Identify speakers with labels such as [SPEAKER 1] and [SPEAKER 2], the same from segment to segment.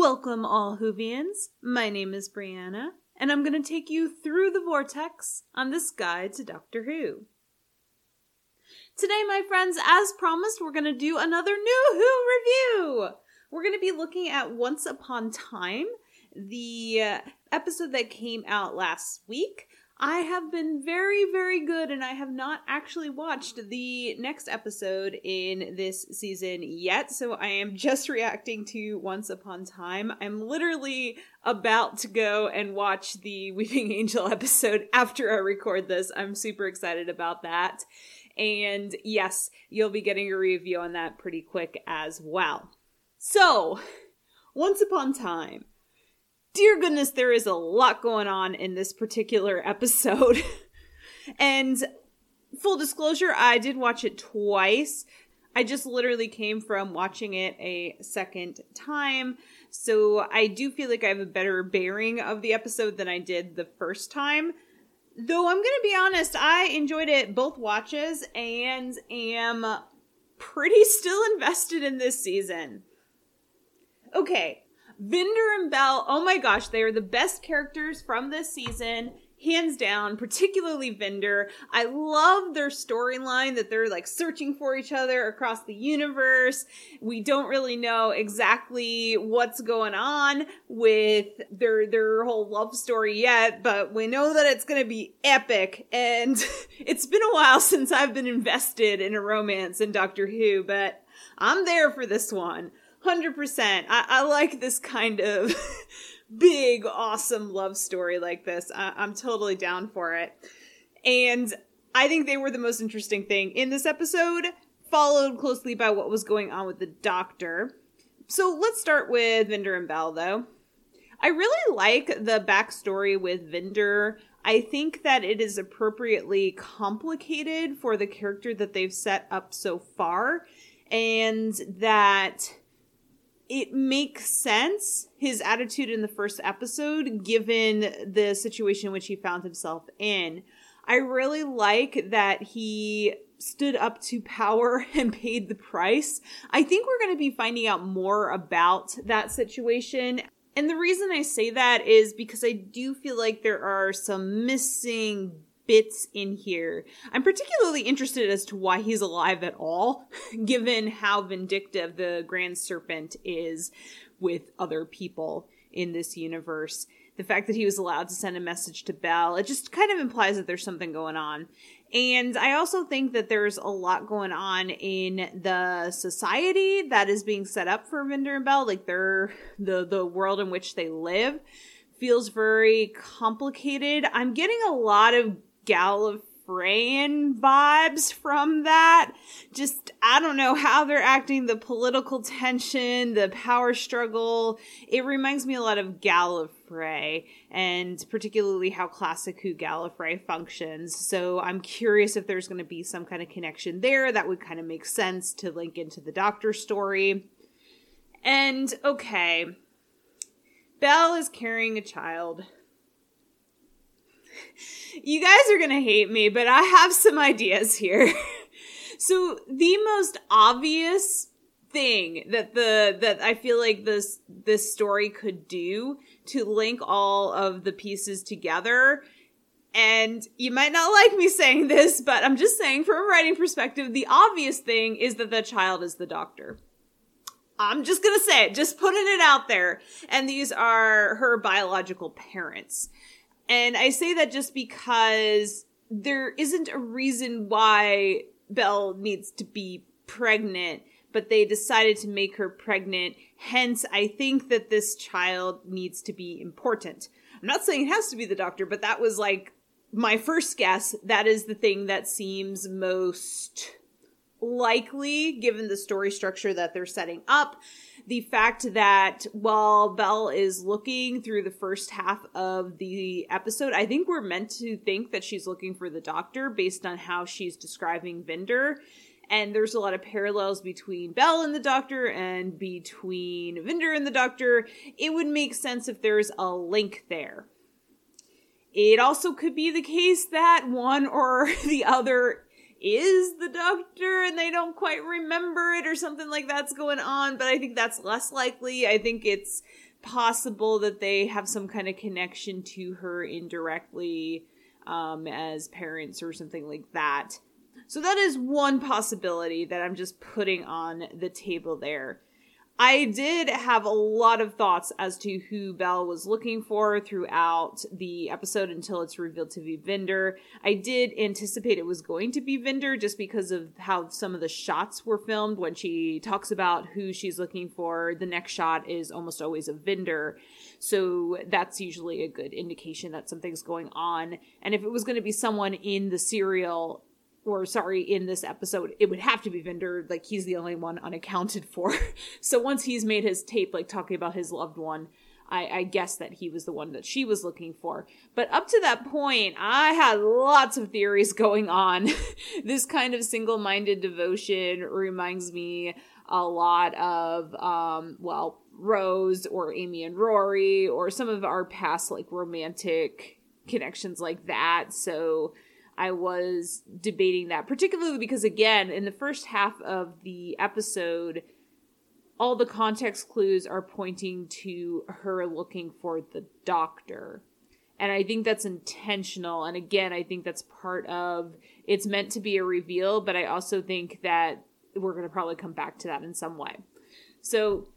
[SPEAKER 1] Welcome, all Whovians. My name is Brianna, and I'm going to take you through the vortex on this guide to Doctor Who. Today, my friends, as promised, we're going to do another new Who review. We're going to be looking at Once Upon Time, the uh, episode that came out last week. I have been very, very good, and I have not actually watched the next episode in this season yet, so I am just reacting to Once Upon Time. I'm literally about to go and watch the Weeping Angel episode after I record this. I'm super excited about that. And yes, you'll be getting a review on that pretty quick as well. So, Once Upon Time dear goodness, there is a lot going on in this particular episode. and full disclosure, I did watch it twice. I just literally came from watching it a second time. So I do feel like I have a better bearing of the episode than I did the first time. Though I'm going to be honest, I enjoyed it both watches and am pretty still invested in this season. Okay, Vinder and Bel, oh my gosh, they are the best characters from this season, hands down, particularly Vinder. I love their storyline that they're like searching for each other across the universe. We don't really know exactly what's going on with their their whole love story yet, but we know that it's going to be epic and it's been a while since I've been invested in a romance in Doctor Who, but I'm there for this one. 100%. I, I like this kind of big, awesome love story like this. I, I'm totally down for it. And I think they were the most interesting thing in this episode, followed closely by what was going on with the doctor. So let's start with Vinder and Bel, though. I really like the backstory with Vinder. I think that it is appropriately complicated for the character that they've set up so far, and that it makes sense his attitude in the first episode given the situation in which he found himself in. I really like that he stood up to power and paid the price. I think we're going to be finding out more about that situation. And the reason i say that is because i do feel like there are some missing bits in here. I'm particularly interested as to why he's alive at all, given how vindictive the Grand Serpent is with other people in this universe. The fact that he was allowed to send a message to Bel, it just kind of implies that there's something going on. And I also think that there's a lot going on in the society that is being set up for Vinder and Bel, like they're the the world in which they live feels very complicated. I'm getting a lot of Gallifreyan vibes from that. Just, I don't know how they're acting, the political tension, the power struggle. It reminds me a lot of Gallifrey and particularly how classic Who Gallifrey functions. So I'm curious if there's going to be some kind of connection there that would kind of make sense to link into the Doctor story. And okay, Bel is carrying a child you guys are going to hate me, but I have some ideas here. so the most obvious thing that the that I feel like this this story could do to link all of the pieces together and you might not like me saying this, but I'm just saying from a writing perspective, the obvious thing is that the child is the doctor. I'm just gonna say it, just putting it out there. And these are her biological parents. And I say that just because there isn't a reason why Bel needs to be pregnant, but they decided to make her pregnant. Hence, I think that this child needs to be important. I'm not saying it has to be the doctor, but that was like my first guess. That is the thing that seems most likely given the story structure that they're setting up the fact that while Bel is looking through the first half of the episode, I think we're meant to think that she's looking for the doctor based on how she's describing Vinder. And there's a lot of parallels between Bel and the doctor and between Vinder and the doctor. It would make sense if there's a link there. It also could be the case that one or the other is the doctor and they don't quite remember it or something like that's going on, but I think that's less likely. I think it's possible that they have some kind of connection to her indirectly um, as parents or something like that. So that is one possibility that I'm just putting on the table there. I did have a lot of thoughts as to who Bel was looking for throughout the episode until it's revealed to be Vinder. I did anticipate it was going to be Vinder just because of how some of the shots were filmed when she talks about who she's looking for. The next shot is almost always a Vinder. So that's usually a good indication that something's going on. And if it was going to be someone in the serial, or sorry, in this episode, it would have to be Vinder. Like he's the only one unaccounted for. so once he's made his tape, like talking about his loved one, I, I guess that he was the one that she was looking for. But up to that point, I had lots of theories going on. this kind of single-minded devotion reminds me a lot of, um, well, Rose or Amy and Rory or some of our past like romantic connections like that. So I was debating that, particularly because, again, in the first half of the episode, all the context clues are pointing to her looking for the doctor. And I think that's intentional. And again, I think that's part of it's meant to be a reveal, but I also think that we're going to probably come back to that in some way. So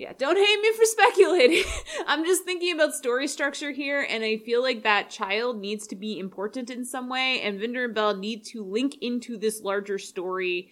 [SPEAKER 1] yeah, don't hate me for speculating. I'm just thinking about story structure here, and I feel like that child needs to be important in some way, and Vinder and Bel need to link into this larger story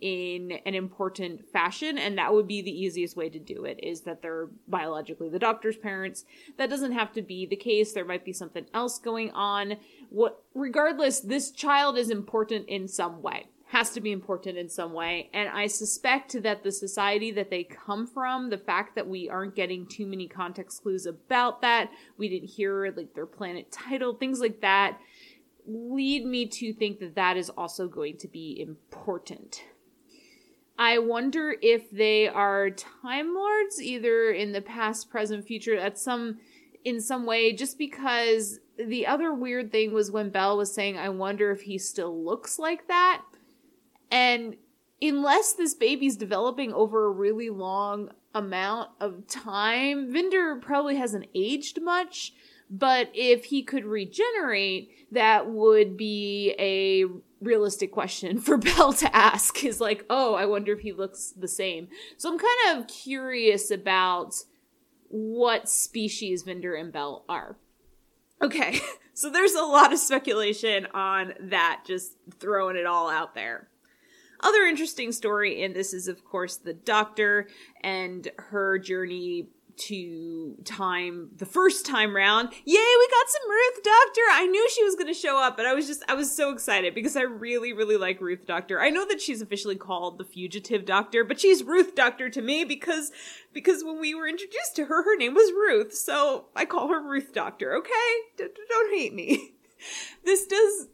[SPEAKER 1] in an important fashion, and that would be the easiest way to do it, is that they're biologically the doctor's parents. That doesn't have to be the case. There might be something else going on. What regardless, this child is important in some way has to be important in some way. And I suspect that the society that they come from, the fact that we aren't getting too many context clues about that, we didn't hear like their planet title, things like that, lead me to think that that is also going to be important. I wonder if they are Time Lords, either in the past, present, future, at some in some way, just because the other weird thing was when Bel was saying, I wonder if he still looks like that and unless this baby's developing over a really long amount of time, Vinder probably hasn't aged much. But if he could regenerate, that would be a realistic question for Bel to ask is like, oh, I wonder if he looks the same. So I'm kind of curious about what species Vinder and Bel are. Okay, so there's a lot of speculation on that, just throwing it all out there. Other interesting story in this is, of course, the doctor and her journey to time the first time round. Yay, we got some Ruth Doctor. I knew she was going to show up, but I was just I was so excited because I really really like Ruth Doctor. I know that she's officially called the Fugitive Doctor, but she's Ruth Doctor to me because because when we were introduced to her her name was Ruth. So I call her Ruth Doctor, okay? D- don't hate me. This does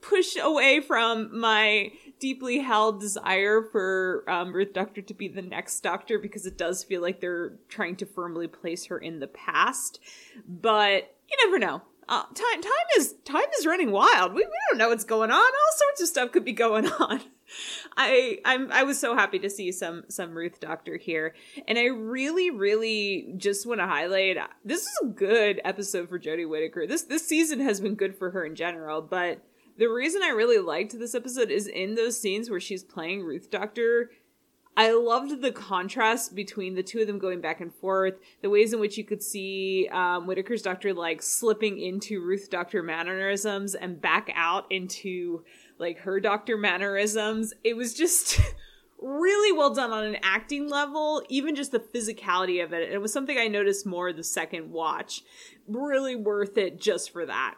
[SPEAKER 1] push away from my deeply held desire for um, Ruth Doctor to be the next Doctor because it does feel like they're trying to firmly place her in the past. But you never know. Uh, time time is time is running wild. We, we don't know what's going on. All sorts of stuff could be going on. I I'm I was so happy to see some some Ruth Doctor here, and I really really just want to highlight this is a good episode for Jodie Whittaker. This this season has been good for her in general, but the reason I really liked this episode is in those scenes where she's playing Ruth Doctor. I loved the contrast between the two of them going back and forth, the ways in which you could see um, Whittaker's Doctor like slipping into Ruth Doctor mannerisms and back out into like her Doctor mannerisms. It was just really well done on an acting level, even just the physicality of it. It was something I noticed more the second watch. Really worth it just for that.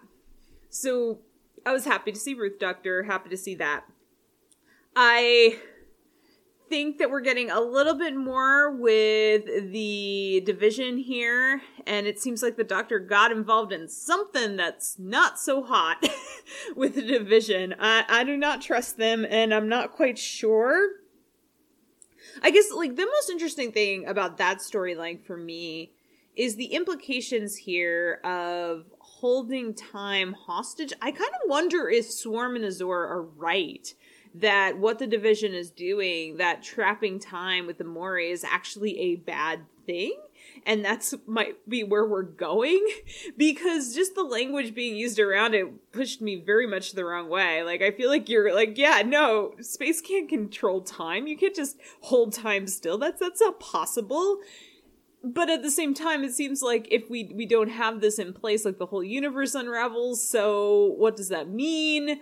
[SPEAKER 1] So I was happy to see Ruth Doctor, happy to see that. I think that we're getting a little bit more with the division here, and it seems like the doctor got involved in something that's not so hot with the division. I, I do not trust them, and I'm not quite sure. I guess, like, the most interesting thing about that storyline for me is the implications here of holding time hostage. I kind of wonder if Swarm and Azure are right that what the division is doing, that trapping time with the Mouri is actually a bad thing. and that's might be where we're going because just the language being used around it pushed me very much the wrong way. Like I feel like you're like, yeah, no, space can't control time. You can't just hold time still. That's that's not possible but at the same time it seems like if we we don't have this in place like the whole universe unravels so what does that mean?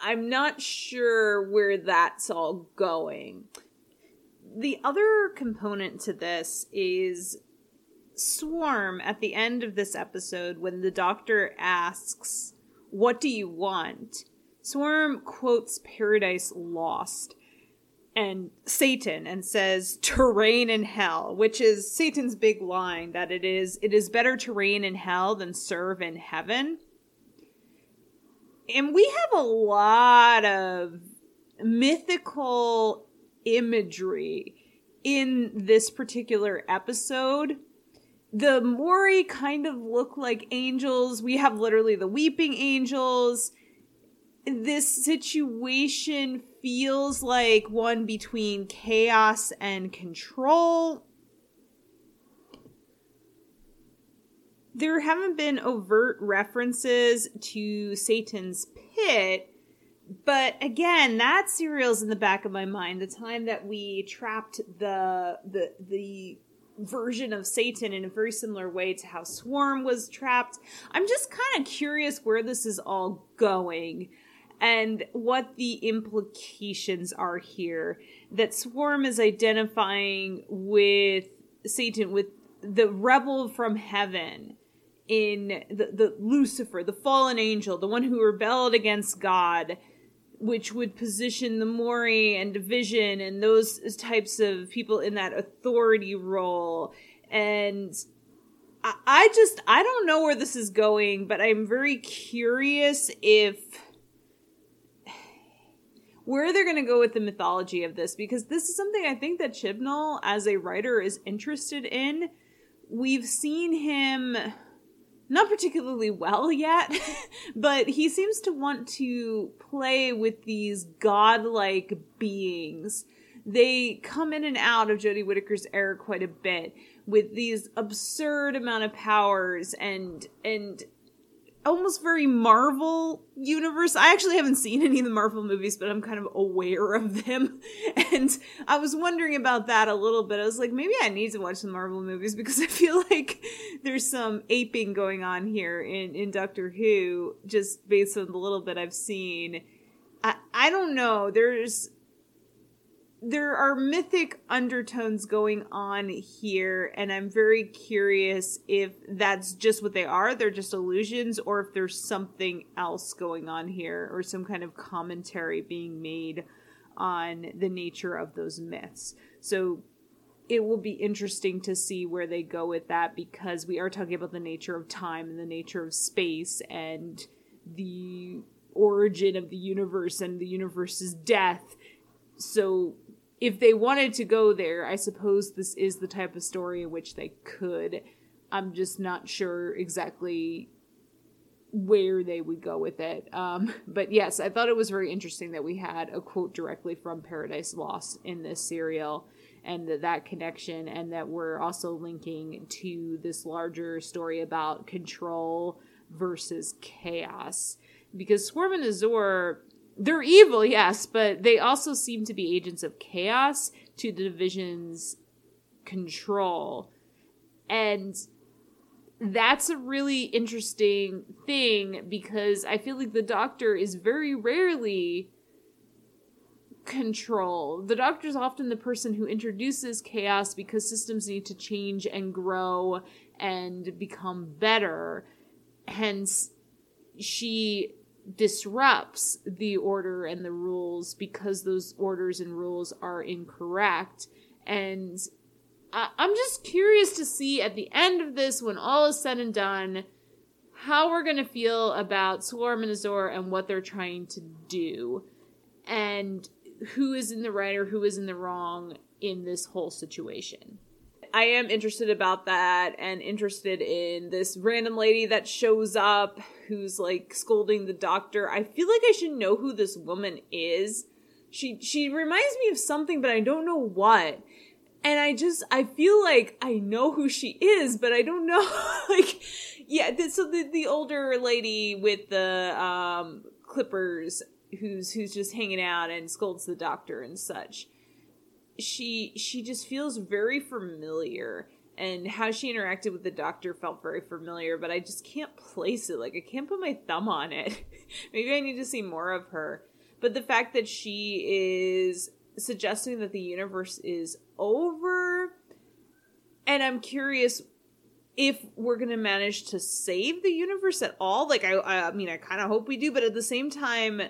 [SPEAKER 1] I'm not sure where that's all going. The other component to this is swarm at the end of this episode when the doctor asks what do you want? Swarm quotes paradise lost and Satan and says to reign in hell, which is Satan's big line that it is it is better to reign in hell than serve in heaven. And we have a lot of mythical imagery in this particular episode. The Mouri kind of look like angels. We have literally the weeping angels this situation feels like one between chaos and control. There haven't been overt references to Satan's pit, but again, that serial's in the back of my mind. The time that we trapped the the the version of Satan in a very similar way to how Swarm was trapped. I'm just kind of curious where this is all going and what the implications are here. That Swarm is identifying with Satan, with the rebel from heaven in the, the Lucifer, the fallen angel, the one who rebelled against God, which would position the Mouri and Division and those types of people in that authority role. And I, I just, I don't know where this is going, but I'm very curious if where they're going to go with the mythology of this because this is something I think that Chibnall as a writer is interested in. We've seen him not particularly well yet, but he seems to want to play with these godlike beings. They come in and out of Jodie Whittaker's era quite a bit with these absurd amount of powers and and almost very Marvel universe. I actually haven't seen any of the Marvel movies, but I'm kind of aware of them. And I was wondering about that a little bit. I was like, maybe I need to watch the Marvel movies because I feel like there's some aping going on here in, in Doctor Who, just based on the little bit I've seen. I, I don't know. There's there are mythic undertones going on here, and I'm very curious if that's just what they are. They're just illusions, or if there's something else going on here, or some kind of commentary being made on the nature of those myths. So it will be interesting to see where they go with that because we are talking about the nature of time and the nature of space and the origin of the universe and the universe's death. So if they wanted to go there, I suppose this is the type of story in which they could. I'm just not sure exactly where they would go with it. Um, but yes, I thought it was very interesting that we had a quote directly from Paradise Lost in this serial and that, that connection, and that we're also linking to this larger story about control versus chaos. Because Swarm and Azure they're evil, yes, but they also seem to be agents of chaos to the division's control. And that's a really interesting thing because I feel like the doctor is very rarely control. The doctor is often the person who introduces chaos because systems need to change and grow and become better. Hence, she disrupts the order and the rules because those orders and rules are incorrect. And I- I'm just curious to see at the end of this, when all is said and done, how we're going to feel about Swarm and Azure and what they're trying to do. And who is in the right or who is in the wrong in this whole situation. I am interested about that and interested in this random lady that shows up who's like scolding the doctor. I feel like I should know who this woman is. She she reminds me of something but I don't know what. and I just I feel like I know who she is, but I don't know like yeah, so the the older lady with the um clippers who's who's just hanging out and scolds the doctor and such. She she just feels very familiar and how she interacted with the doctor felt very familiar, but I just can't place it. Like I can't put my thumb on it. Maybe I need to see more of her. But the fact that she is suggesting that the universe is over and I'm curious if we're going to manage to save the universe at all. Like I I mean I kind of hope we do, but at the same time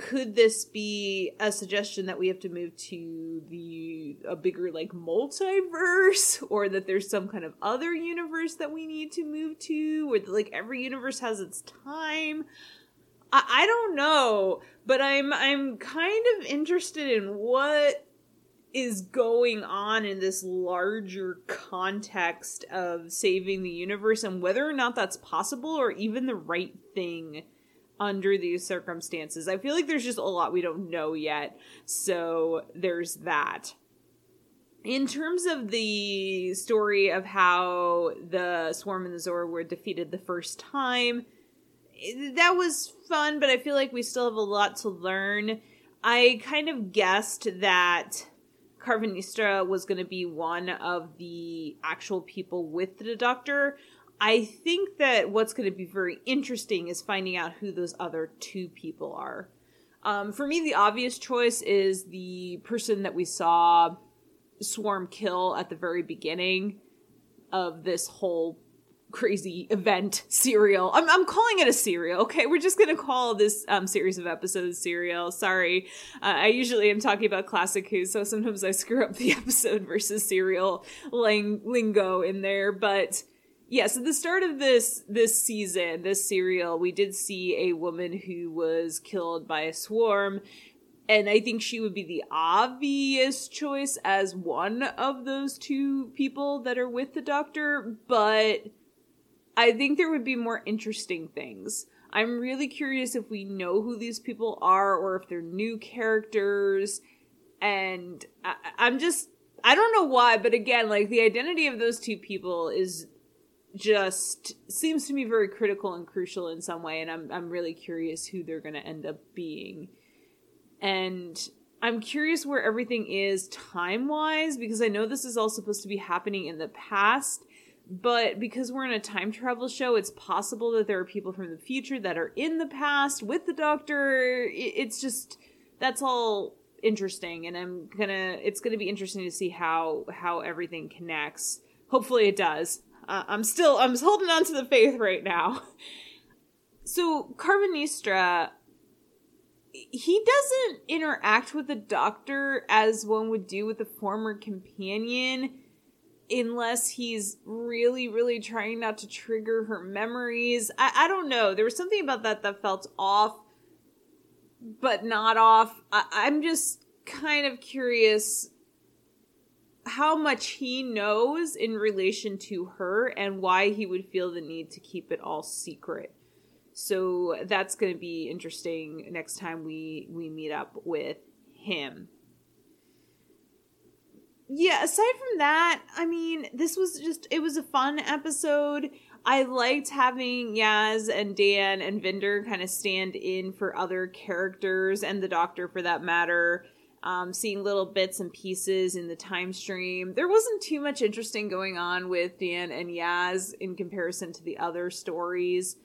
[SPEAKER 1] could this be a suggestion that we have to move to the a bigger like multiverse? Or that there's some kind of other universe that we need to move to? Or that, like every universe has its time? I, I don't know but i'm i'm kind of interested in what is going on in this larger context of saving the universe and whether or not that's possible or even the right thing under these circumstances. I feel like there's just a lot we don't know yet. So there's that. In terms of the story of how the Swarm and the Zora were defeated the first time, that was fun, but I feel like we still have a lot to learn. I kind of guessed that Karvanista was going to be one of the actual people with the doctor. I think that what's going to be very interesting is finding out who those other two people are. Um, for me, the obvious choice is the person that we saw Swarm kill at the very beginning of this whole crazy event serial. I'm, I'm calling it a serial. Okay, we're just gonna call this um, series of episodes serial. Sorry, uh, I usually am talking about classic Who, so sometimes I screw up the episode versus serial ling- lingo in there. But yeah, so the start of this this season, this serial, we did see a woman who was killed by a swarm. And I think she would be the obvious choice as one of those two people that are with the doctor, but I think there would be more interesting things. I'm really curious if we know who these people are or if they're new characters. And I, I'm just, I don't know why, but again, like the identity of those two people is just seems to me very critical and crucial in some way and I'm I'm really curious who they're going to end up being. And I'm curious where everything is time-wise because I know this is all supposed to be happening in the past, but because we're in a time travel show, it's possible that there are people from the future that are in the past with the doctor. It's just that's all interesting and I'm going to it's going to be interesting to see how how everything connects. Hopefully it does. Uh, I'm still I'm holding on to the faith right now. So Karvanista he doesn't interact with the doctor as one would do with a former companion unless he's really really trying not to trigger her memories. I, I don't know. There was something about that that felt off but not off. I, i'm just kind of curious how much he knows in relation to her and why he would feel the need to keep it all secret. So that's going to be interesting next time we we meet up with him. Yeah, aside from that, I mean, this was just it was a fun episode. I liked having Yaz and Dan and Vinder kind of stand in for other characters and the doctor for that matter um, seeing little bits and pieces in the time stream. There wasn't too much interesting going on with Dan and Yaz in comparison to the other stories.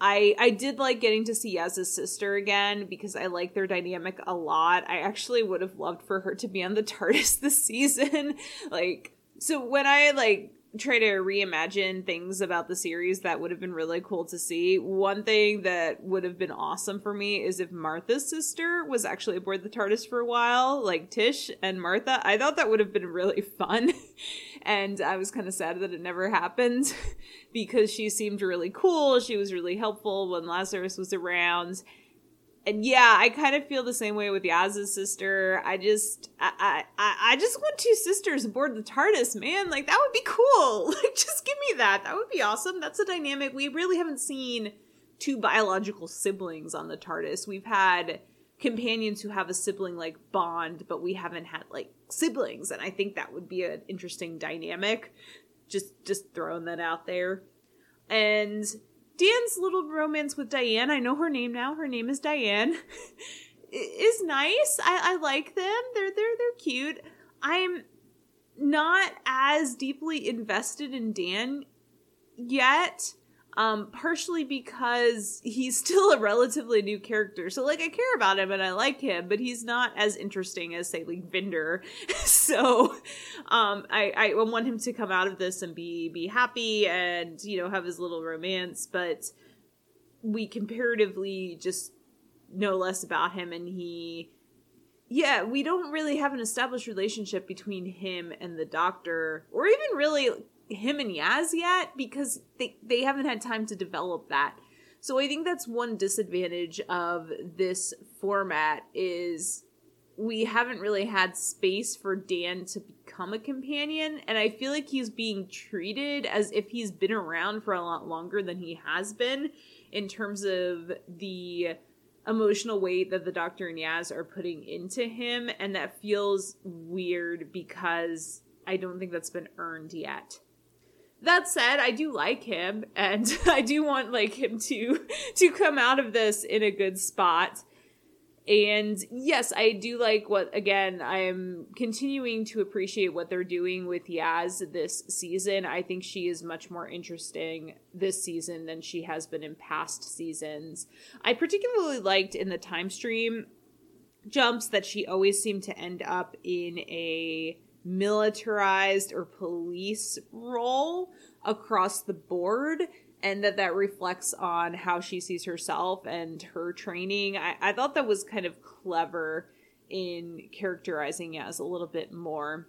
[SPEAKER 1] I I did like getting to see Yaz's sister again because I like their dynamic a lot. I actually would have loved for her to be on the TARDIS this season. like so when I like try to reimagine things about the series that would have been really cool to see. One thing that would have been awesome for me is if Martha's sister was actually aboard the TARDIS for a while, like Tish and Martha. I thought that would have been really fun. and I was kind of sad that it never happened because she seemed really cool. She was really helpful when Lazarus was around and yeah, I kind of feel the same way with Yaz's sister. I just, I, I, I just want two sisters aboard the TARDIS, man. Like that would be cool. Like just give me that. That would be awesome. That's a dynamic we really haven't seen two biological siblings on the TARDIS. We've had companions who have a sibling like bond, but we haven't had like siblings, and I think that would be an interesting dynamic. Just just throwing that out there. And Dan's little romance with Diane, I know her name now. Her name is Diane. is nice. I, I like them. They're they're they're cute. I'm not as deeply invested in Dan yet um partially because he's still a relatively new character. So like i care about him and i like him but he's not as interesting as say like vinder so um i i want him to come out of this and be be happy and you know have his little romance but we comparatively just know less about him and he yeah we don't really have an established relationship between him and the doctor or even really him and Yaz yet because they they haven't had time to develop that. So I think that's one disadvantage of this format is we haven't really had space for Dan to become a companion and I feel like he's being treated as if he's been around for a lot longer than he has been in terms of the emotional weight that the doctor and Yaz are putting into him and that feels weird because I don't think that's been earned yet that said, I do like him and I do want like him to to come out of this in a good spot. And yes, I do like what again, I'm continuing to appreciate what they're doing with Yaz this season. I think she is much more interesting this season than she has been in past seasons. I particularly liked in the time stream jumps that she always seemed to end up in a militarized or police role across the board and that that reflects on how she sees herself and her training. I, I thought that was kind of clever in characterizing it as a little bit more.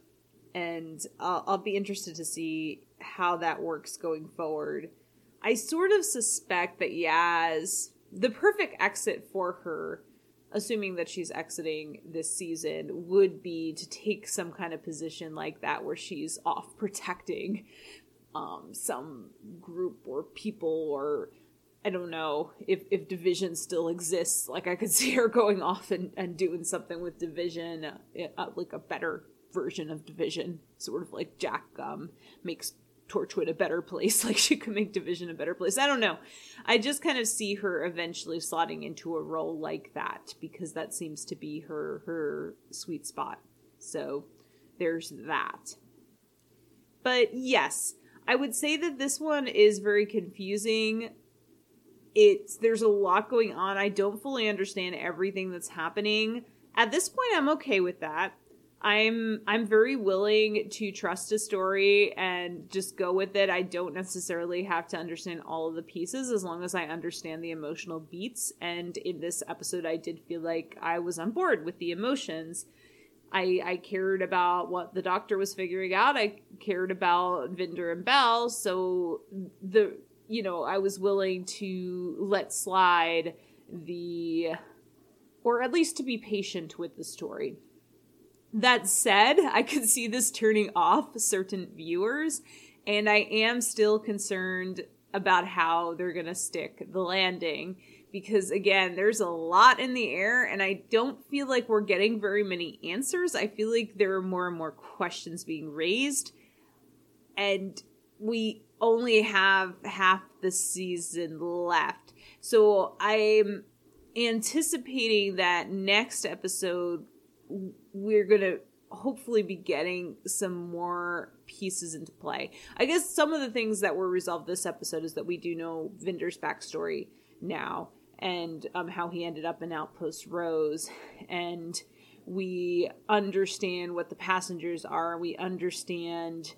[SPEAKER 1] And I'll, I'll be interested to see how that works going forward. I sort of suspect that yaz the perfect exit for her assuming that she's exiting this season, would be to take some kind of position like that where she's off protecting um, some group or people or I don't know if, if division still exists. Like I could see her going off and, and doing something with division, uh, uh, like a better version of division, sort of like Jack um, makes Torchwood a better place, like she could make Division a better place. I don't know. I just kind of see her eventually slotting into a role like that because that seems to be her her sweet spot. So there's that. But yes, I would say that this one is very confusing. It's there's a lot going on. I don't fully understand everything that's happening. At this point I'm okay with that. I'm I'm very willing to trust a story and just go with it. I don't necessarily have to understand all of the pieces as long as I understand the emotional beats. And in this episode, I did feel like I was on board with the emotions. I I cared about what the doctor was figuring out. I cared about Vinder and Bel, So the you know I was willing to let slide the or at least to be patient with the story that said, I could see this turning off certain viewers, and I am still concerned about how they're going to stick the landing because again there's a lot in the air and i don't feel like we're getting very many answers. I feel like there are more and more questions being raised and we only have half the season left. So i'm anticipating that next episode we're gonna hopefully be getting some more pieces into play. I guess some of the things that were resolved this episode is that we do know Vinder's backstory now and um, how he ended up in Outpost Rose, and we understand what the passengers are. We understand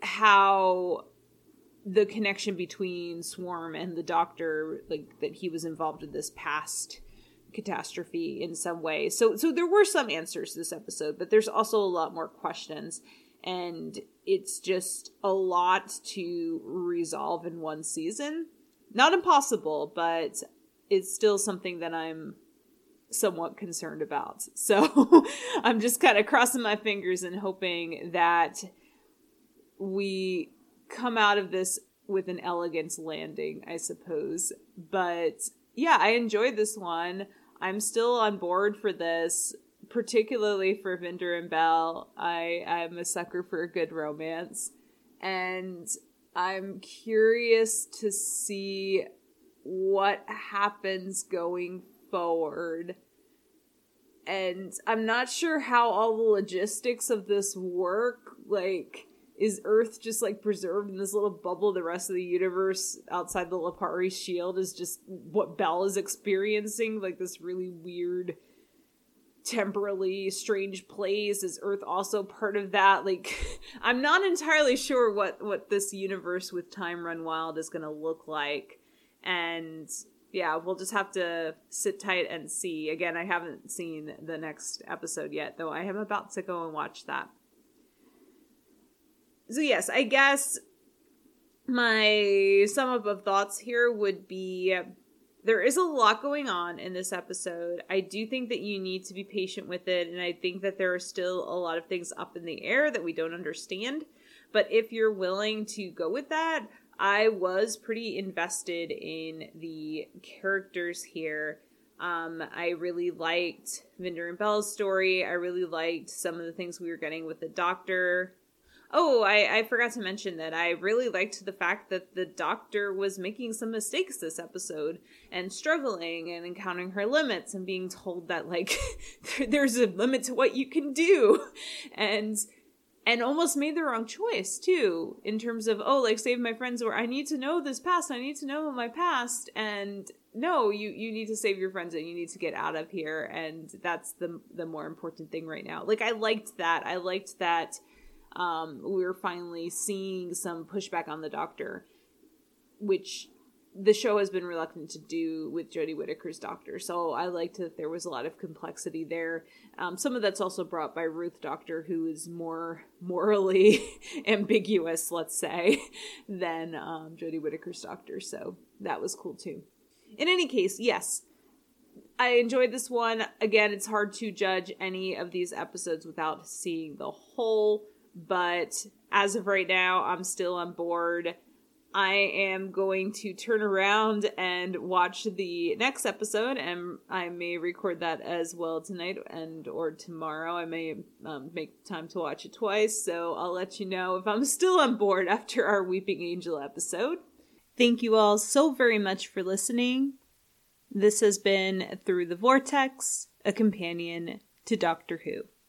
[SPEAKER 1] how the connection between Swarm and the Doctor, like that he was involved in this past catastrophe in some way. So so there were some answers this episode, but there's also a lot more questions and it's just a lot to resolve in one season. Not impossible, but it's still something that I'm somewhat concerned about. So I'm just kind of crossing my fingers and hoping that we come out of this with an elegant landing, I suppose. But yeah, I enjoyed this one. I'm still on board for this, particularly for Vinder and Bel. I'm a sucker for a good romance, and I'm curious to see what happens going forward. And I'm not sure how all the logistics of this work. Like, is Earth just like preserved in this little bubble? The rest of the universe outside the Lupari shield is just what Bel is experiencing, like this really weird, temporally strange place. Is Earth also part of that? Like, I'm not entirely sure what what this universe with Time Run Wild is going to look like, and yeah, we'll just have to sit tight and see. Again, I haven't seen the next episode yet, though I am about to go and watch that so yes, I guess my sum up of thoughts here would be there is a lot going on in this episode. I do think that you need to be patient with it, and I think that there are still a lot of things up in the air that we don't understand. But if you're willing to go with that, I was pretty invested in the characters here. Um, I really liked Vinder and Bel's story. I really liked some of the things we were getting with the doctor. Oh, I, I forgot to mention that I really liked the fact that the doctor was making some mistakes this episode and struggling and encountering her limits and being told that like there's a limit to what you can do. And and almost made the wrong choice too in terms of oh like save my friends or I need to know this past I need to know my past. And no you you need to save your friends and you need to get out of here. And that's the the more important thing right now. Like I liked that. I liked that um, we are finally seeing some pushback on the Doctor, which the show has been reluctant to do with Jodie Whittaker's Doctor. So I liked that there was a lot of complexity there. Um, some of that's also brought by Ruth Doctor, who is more morally ambiguous, let's say, than um, Jodie Whittaker's Doctor. So that was cool too. In any case, yes, I enjoyed this one. Again, it's hard to judge any of these episodes without seeing the whole but as of right now, I'm still on board. I am going to turn around and watch the next episode, and I may record that as well tonight and or tomorrow. I may um, make time to watch it twice, so I'll let you know if I'm still on board after our Weeping Angel episode. Thank you all so very much for listening. This has been Through the Vortex, a companion to Doctor Who.